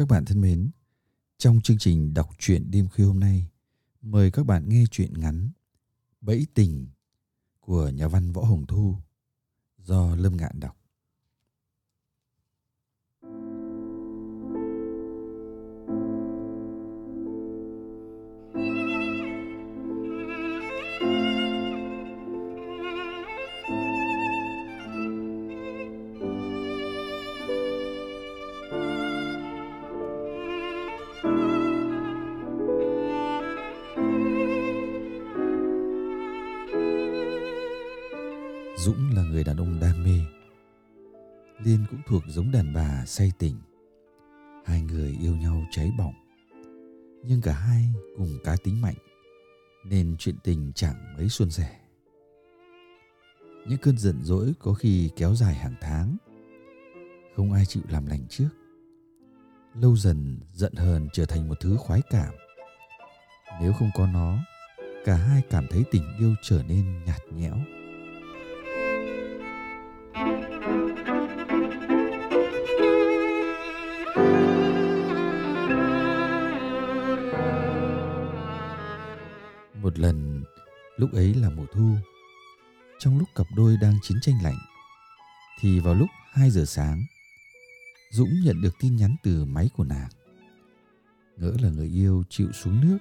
Các bạn thân mến, trong chương trình đọc truyện đêm khuya hôm nay, mời các bạn nghe truyện ngắn Bẫy tình của nhà văn Võ Hồng Thu do Lâm Ngạn đọc. Liên cũng thuộc giống đàn bà say tình. Hai người yêu nhau cháy bỏng. Nhưng cả hai cùng cá tính mạnh nên chuyện tình chẳng mấy suôn sẻ. Những cơn giận dỗi có khi kéo dài hàng tháng. Không ai chịu làm lành trước. Lâu dần giận hờn trở thành một thứ khoái cảm. Nếu không có nó, cả hai cảm thấy tình yêu trở nên nhạt nhẽo. Một lần, lúc ấy là mùa thu. Trong lúc cặp đôi đang chiến tranh lạnh, thì vào lúc 2 giờ sáng, Dũng nhận được tin nhắn từ máy của nàng. Ngỡ là người yêu chịu xuống nước.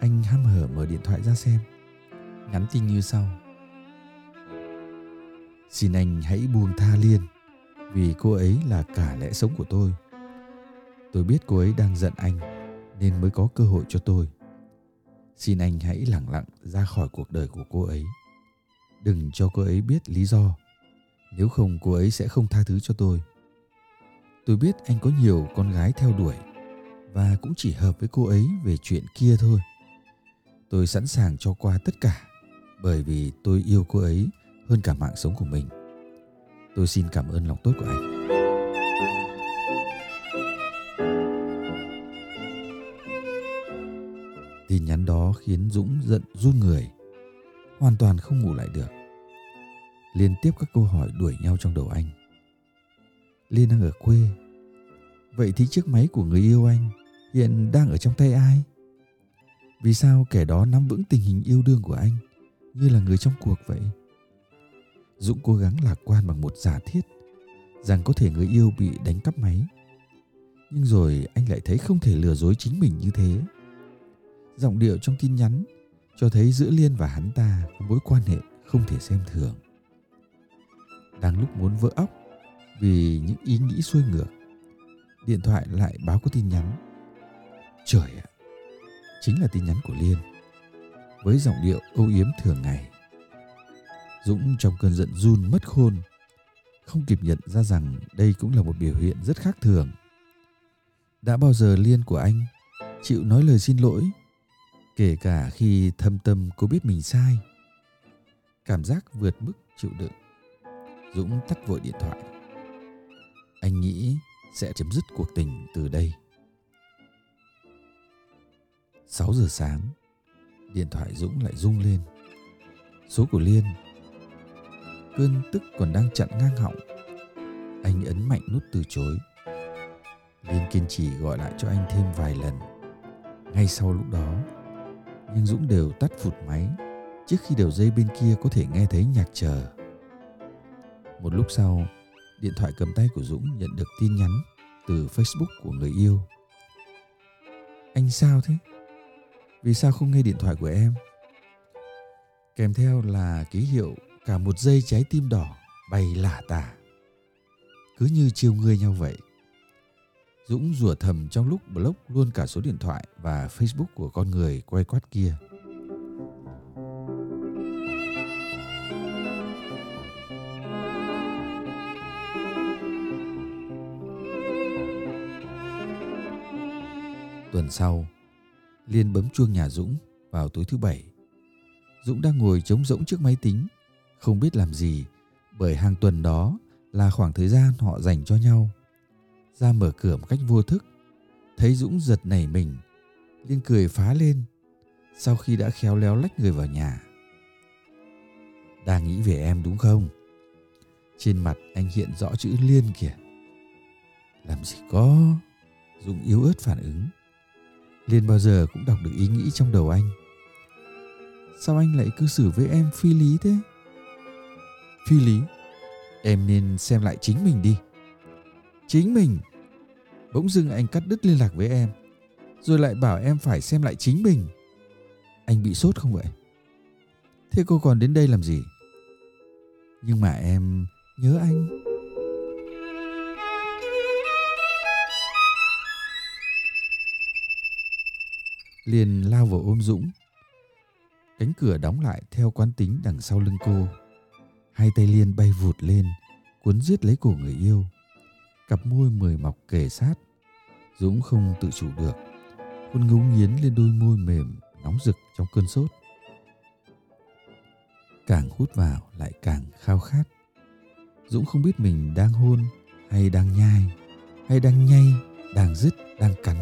Anh ham hở mở điện thoại ra xem. Nhắn tin như sau. Xin anh hãy buông tha Liên vì cô ấy là cả lẽ sống của tôi. Tôi biết cô ấy đang giận anh nên mới có cơ hội cho tôi. Xin anh hãy lặng lặng ra khỏi cuộc đời của cô ấy. Đừng cho cô ấy biết lý do. Nếu không, cô ấy sẽ không tha thứ cho tôi. Tôi biết anh có nhiều con gái theo đuổi, và cũng chỉ hợp với cô ấy về chuyện kia thôi. Tôi sẵn sàng cho qua tất cả, bởi vì tôi yêu cô ấy hơn cả mạng sống của mình. Tôi xin cảm ơn lòng tốt của anh. Tin nhắn đó khiến Dũng giận run người, hoàn toàn không ngủ lại được. Liên tiếp các câu hỏi đuổi nhau trong đầu anh. Liên đang ở quê. Vậy thì chiếc máy của người yêu anh hiện đang ở trong tay ai? Vì sao kẻ đó nắm vững tình hình yêu đương của anh như là người trong cuộc vậy? Dũng cố gắng lạc quan bằng một giả thiết rằng có thể người yêu bị đánh cắp máy. Nhưng rồi anh lại thấy không thể lừa dối chính mình như thế. Giọng điệu trong tin nhắn cho thấy giữa Liên và hắn ta có mối quan hệ không thể xem thường. Đang lúc muốn vỡ óc vì những ý nghĩ xuôi ngược, điện thoại lại báo có tin nhắn. Trời ạ, chính là tin nhắn của Liên với giọng điệu âu yếm thường ngày. Dũng trong cơn giận run mất khôn, không kịp nhận ra rằng đây cũng là một biểu hiện rất khác thường. Đã bao giờ Liên của anh chịu nói lời xin lỗi, kể cả khi thâm tâm cô biết mình sai. Cảm giác vượt mức chịu đựng. Dũng tắt vội điện thoại. Anh nghĩ sẽ chấm dứt cuộc tình từ đây. 6 giờ sáng, điện thoại Dũng lại rung lên. Số của Liên cơn tức còn đang chặn ngang họng anh ấn mạnh nút từ chối liên kiên trì gọi lại cho anh thêm vài lần ngay sau lúc đó nhưng dũng đều tắt phụt máy, trước khi đầu dây bên kia có thể nghe thấy nhạc chờ một lúc sau, điện thoại cầm tay của dũng nhận được tin nhắn từ facebook của người yêu anh sao thế vì sao không nghe điện thoại của em Kèm theo là ký hiệu cả một dây trái tim đỏ bay lả tả. Cứ như chiều người nhau vậy. Dũng rủa thầm trong lúc block luôn cả số điện thoại và Facebook của con người quay quát kia. Tuần sau, Liên bấm chuông nhà Dũng vào tối thứ bảy. Dũng đang ngồi trống rỗng trước máy tính, không biết làm gì bởi hàng tuần đó là khoảng thời gian họ dành cho nhau. Ra mở cửa một cách vô thức, thấy Dũng giật nảy mình, Liên cười phá lên sau khi đã khéo léo lách người vào nhà. Đang nghĩ về em đúng không? Trên mặt anh hiện rõ chữ Liên kìa. Làm gì có? Dũng yếu ớt phản ứng. Liên bao giờ cũng đọc được ý nghĩ trong đầu anh. Sao anh lại cư xử với em phi lý thế? Phi lý? Em nên xem lại chính mình đi. Chính mình? Bỗng dưng anh cắt đứt liên lạc với em. Rồi lại bảo em phải xem lại chính mình. Anh bị sốt không vậy? Thế cô còn đến đây làm gì? Nhưng mà em nhớ anh. liền lao vào ôm Dũng. Cánh cửa đóng lại theo quán tính đằng sau lưng cô. Hai tay Liên bay vụt lên, cuốn giết lấy cổ người yêu. Cặp môi mười mọc kề sát. Dũng không tự chủ được. Hôn ngấu nghiến lên đôi môi mềm, nóng rực trong cơn sốt. Càng hút vào lại càng khao khát. Dũng không biết mình đang hôn hay đang nhai, hay đang nhay, đang dứt, đang cắn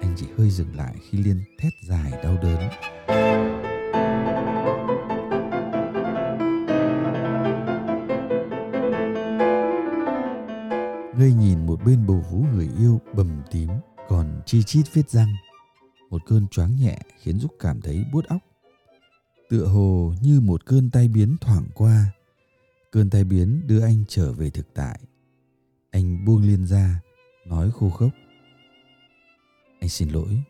anh chỉ hơi dừng lại khi liên thét dài đau đớn ngây nhìn một bên bầu vú người yêu bầm tím còn chi chít vết răng một cơn choáng nhẹ khiến dúc cảm thấy buốt óc tựa hồ như một cơn tai biến thoảng qua cơn tai biến đưa anh trở về thực tại anh buông liên ra nói khô khốc anh xin lỗi.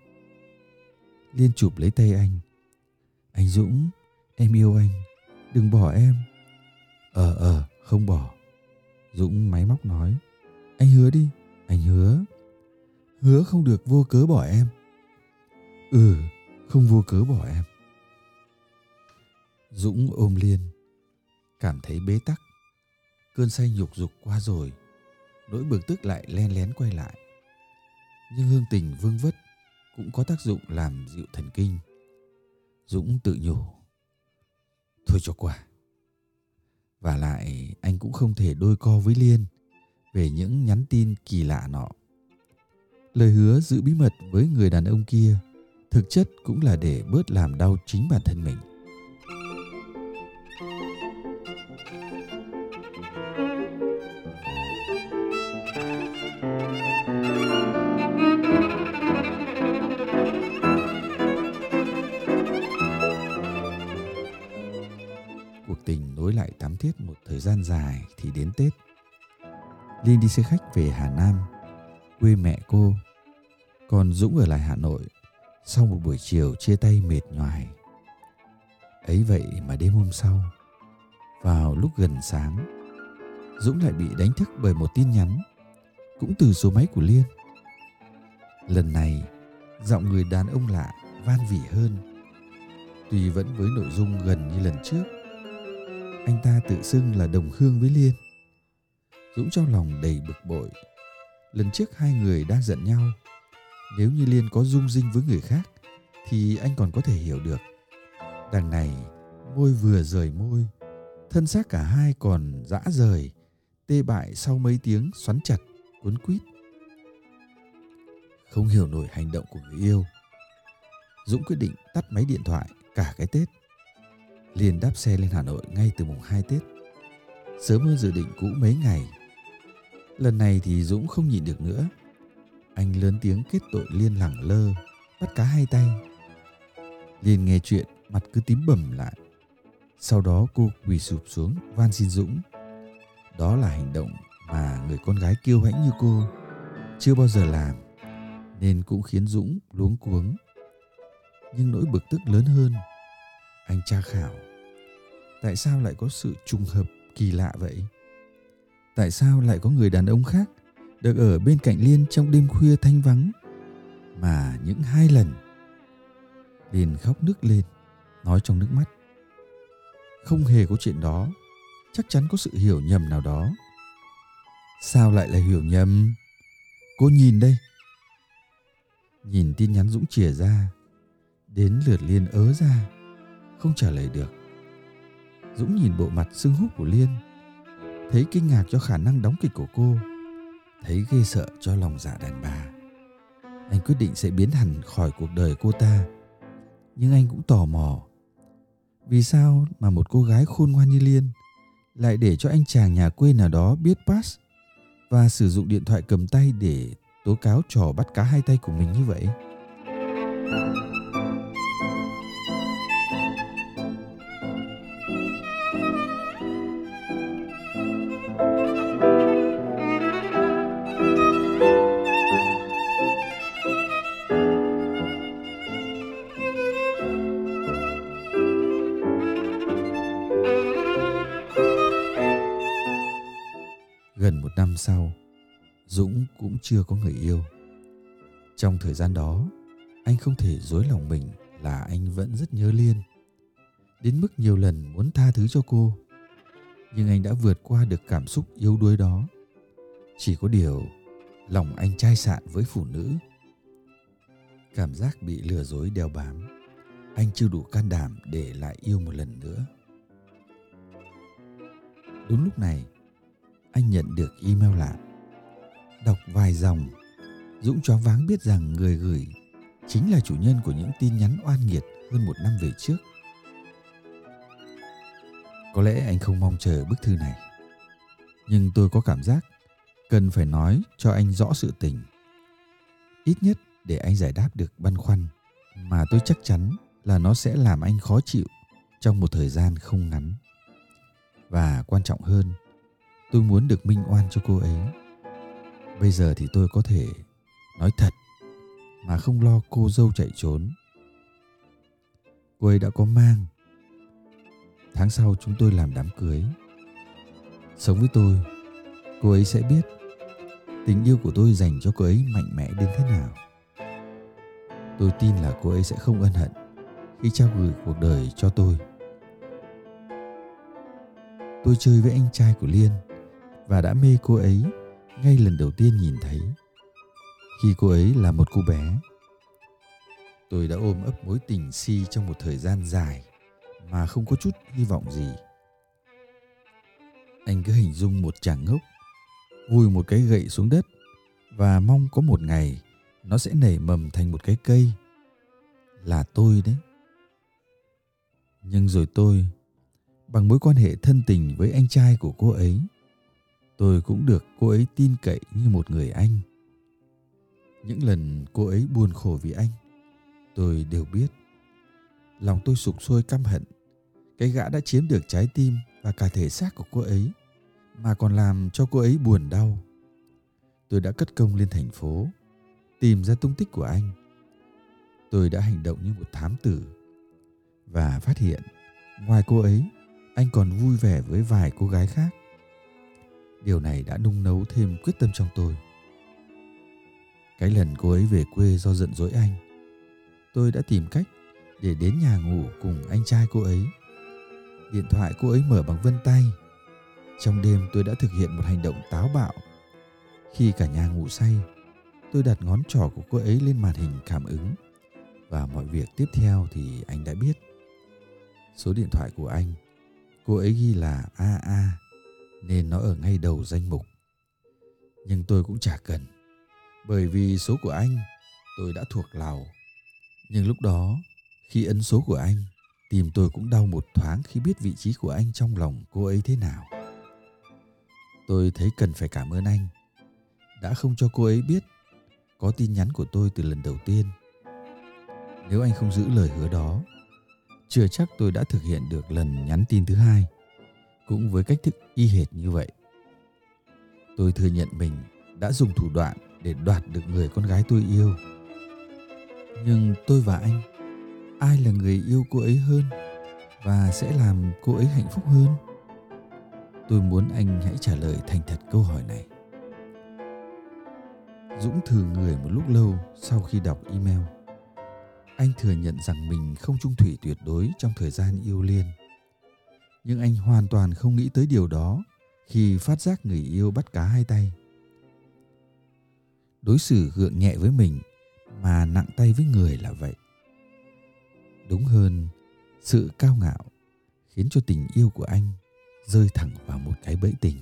Liên chụp lấy tay anh. Anh Dũng, em yêu anh. Đừng bỏ em. Ờ ờ, không bỏ. Dũng máy móc nói. Anh hứa đi, anh hứa. Hứa không được vô cớ bỏ em. Ừ, không vô cớ bỏ em. Dũng ôm Liên, cảm thấy bế tắc. Cơn say nhục dục qua rồi, nỗi bực tức lại len lén quay lại nhưng hương tình vương vất cũng có tác dụng làm dịu thần kinh. Dũng tự nhủ. Thôi cho qua. Và lại anh cũng không thể đôi co với Liên về những nhắn tin kỳ lạ nọ. Lời hứa giữ bí mật với người đàn ông kia, thực chất cũng là để bớt làm đau chính bản thân mình. Cuộc tình nối lại thắm thiết một thời gian dài thì đến Tết. Liên đi xe khách về Hà Nam, quê mẹ cô. Còn Dũng ở lại Hà Nội sau một buổi chiều chia tay mệt nhoài. Ấy vậy mà đêm hôm sau, vào lúc gần sáng, Dũng lại bị đánh thức bởi một tin nhắn, cũng từ số máy của Liên. Lần này, giọng người đàn ông lạ van vỉ hơn, tuy vẫn với nội dung gần như lần trước anh ta tự xưng là đồng hương với Liên. Dũng trong lòng đầy bực bội. Lần trước hai người đang giận nhau. Nếu như Liên có dung dinh với người khác thì anh còn có thể hiểu được. Đằng này môi vừa rời môi, thân xác cả hai còn dã rời, tê bại sau mấy tiếng xoắn chặt, cuốn quýt. Không hiểu nổi hành động của người yêu. Dũng quyết định tắt máy điện thoại cả cái Tết liền đáp xe lên Hà Nội ngay từ mùng 2 Tết. Sớm hơn dự định cũ mấy ngày. Lần này thì Dũng không nhịn được nữa. Anh lớn tiếng kết tội Liên lẳng lơ, bắt cá hai tay. Liên nghe chuyện, mặt cứ tím bầm lại. Sau đó cô quỳ sụp xuống van xin Dũng. Đó là hành động mà người con gái kiêu hãnh như cô chưa bao giờ làm nên cũng khiến Dũng luống cuống. Nhưng nỗi bực tức lớn hơn Anh tra khảo. Tại sao lại có sự trùng hợp kỳ lạ vậy? Tại sao lại có người đàn ông khác được ở bên cạnh Liên trong đêm khuya thanh vắng mà những hai lần Liên khóc nức lên, nói trong nước mắt. Không hề có chuyện đó, chắc chắn có sự hiểu nhầm nào đó. Sao lại là hiểu nhầm? Cô nhìn đây. Nhìn tin nhắn Dũng chìa ra, đến lượt Liên ớ ra, không trả lời được. Dũng nhìn bộ mặt sưng húp của Liên, thấy kinh ngạc cho khả năng đóng kịch của cô, thấy ghê sợ cho lòng dạ đàn bà. Anh quyết định sẽ biến hẳn khỏi cuộc đời cô ta nhưng anh cũng tò mò vì sao mà một cô gái khôn ngoan như liên lại để cho anh chàng nhà quê nào đó biết pass và sử dụng điện thoại cầm tay để tố cáo trò bắt cá hai tay của mình như vậy Gần Dũng cũng chưa có người yêu. Trong thời gian đó, anh không thể dối lòng mình là anh vẫn rất nhớ Liên. Đến mức nhiều lần muốn tha thứ cho cô. Nhưng anh đã vượt qua được cảm xúc yếu đuối đó. Chỉ có điều, lòng anh chai sạn với phụ nữ. Cảm giác bị lừa dối đeo bám. Anh chưa đủ can đảm để lại yêu một lần nữa. Đúng lúc này, anh nhận được email lạ. Đọc vài dòng, Dũng choáng váng biết rằng người gửi chính là chủ nhân của những tin nhắn oan nghiệt hơn một năm về trước. Có lẽ anh không mong chờ bức thư này. Nhưng tôi có cảm giác cần phải nói cho anh rõ sự tình. Ít nhất để anh giải đáp được băn khoăn mà tôi chắc chắn là nó sẽ làm anh khó chịu trong một thời gian không ngắn. Và quan trọng hơn, tôi muốn được minh oan cho cô ấy bây giờ thì tôi có thể nói thật mà không lo cô dâu chạy trốn. Cô ấy đã có mang. Tháng sau chúng tôi làm đám cưới. Sống với tôi, cô ấy sẽ biết tình yêu của tôi dành cho cô ấy mạnh mẽ đến thế nào. Tôi tin là cô ấy sẽ không ân hận khi trao gửi cuộc đời cho tôi. Tôi chơi với anh trai của liên và đã mê cô ấy ngay lần đầu tiên nhìn thấy. Khi cô ấy là một cô bé, tôi đã ôm ấp mối tình si trong một thời gian dài mà không có chút hy vọng gì. Anh cứ hình dung một chàng ngốc vùi một cái gậy xuống đất và mong có một ngày nó sẽ nảy mầm thành một cái cây. Là tôi đấy. Nhưng rồi tôi, bằng mối quan hệ thân tình với anh trai của cô ấy tôi cũng được cô ấy tin cậy như một người anh. Những lần cô ấy buồn khổ vì anh, tôi đều biết. Lòng tôi sụp sôi căm hận. Cái gã đã chiếm được trái tim và cả thể xác của cô ấy, mà còn làm cho cô ấy buồn đau. Tôi đã cất công lên thành phố, tìm ra tung tích của anh. Tôi đã hành động như một thám tử và phát hiện ngoài cô ấy, anh còn vui vẻ với vài cô gái khác điều này đã nung nấu thêm quyết tâm trong tôi. Cái lần cô ấy về quê do giận dỗi anh, tôi đã tìm cách để đến nhà ngủ cùng anh trai cô ấy. Điện thoại cô ấy mở bằng vân tay. Trong đêm tôi đã thực hiện một hành động táo bạo. Khi cả nhà ngủ say, tôi đặt ngón trỏ của cô ấy lên màn hình cảm ứng. Và mọi việc tiếp theo thì anh đã biết. Số điện thoại của anh, cô ấy ghi là aa nên nó ở ngay đầu danh mục. Nhưng tôi cũng chả cần, bởi vì số của anh tôi đã thuộc lào. Nhưng lúc đó, khi ấn số của anh, tìm tôi cũng đau một thoáng khi biết vị trí của anh trong lòng cô ấy thế nào. Tôi thấy cần phải cảm ơn anh đã không cho cô ấy biết có tin nhắn của tôi từ lần đầu tiên. Nếu anh không giữ lời hứa đó, chưa chắc tôi đã thực hiện được lần nhắn tin thứ hai cũng với cách thức y hệt như vậy. Tôi thừa nhận mình đã dùng thủ đoạn để đoạt được người con gái tôi yêu. Nhưng tôi và anh, ai là người yêu cô ấy hơn? và sẽ làm cô ấy hạnh phúc hơn tôi muốn anh hãy trả lời thành thật câu hỏi này dũng thử người một lúc lâu sau khi đọc email anh thừa nhận rằng mình không trung thủy tuyệt đối trong thời gian yêu liên nhưng anh hoàn toàn không nghĩ tới điều đó khi phát giác người yêu bắt cá hai tay. Đối xử gượng nhẹ với mình mà nặng tay với người là vậy. Đúng hơn, sự cao ngạo khiến cho tình yêu của anh rơi thẳng vào một cái bẫy tình.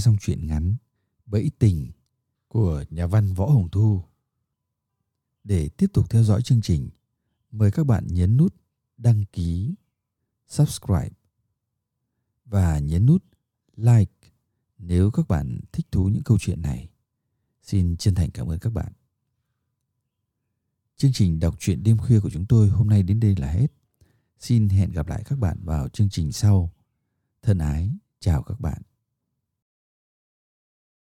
Xong chuyện ngắn Bẫy tình của nhà văn Võ Hồng Thu. Để tiếp tục theo dõi chương trình, mời các bạn nhấn nút đăng ký, subscribe và nhấn nút like nếu các bạn thích thú những câu chuyện này. Xin chân thành cảm ơn các bạn. Chương trình đọc truyện đêm khuya của chúng tôi hôm nay đến đây là hết. Xin hẹn gặp lại các bạn vào chương trình sau. Thân ái, chào các bạn.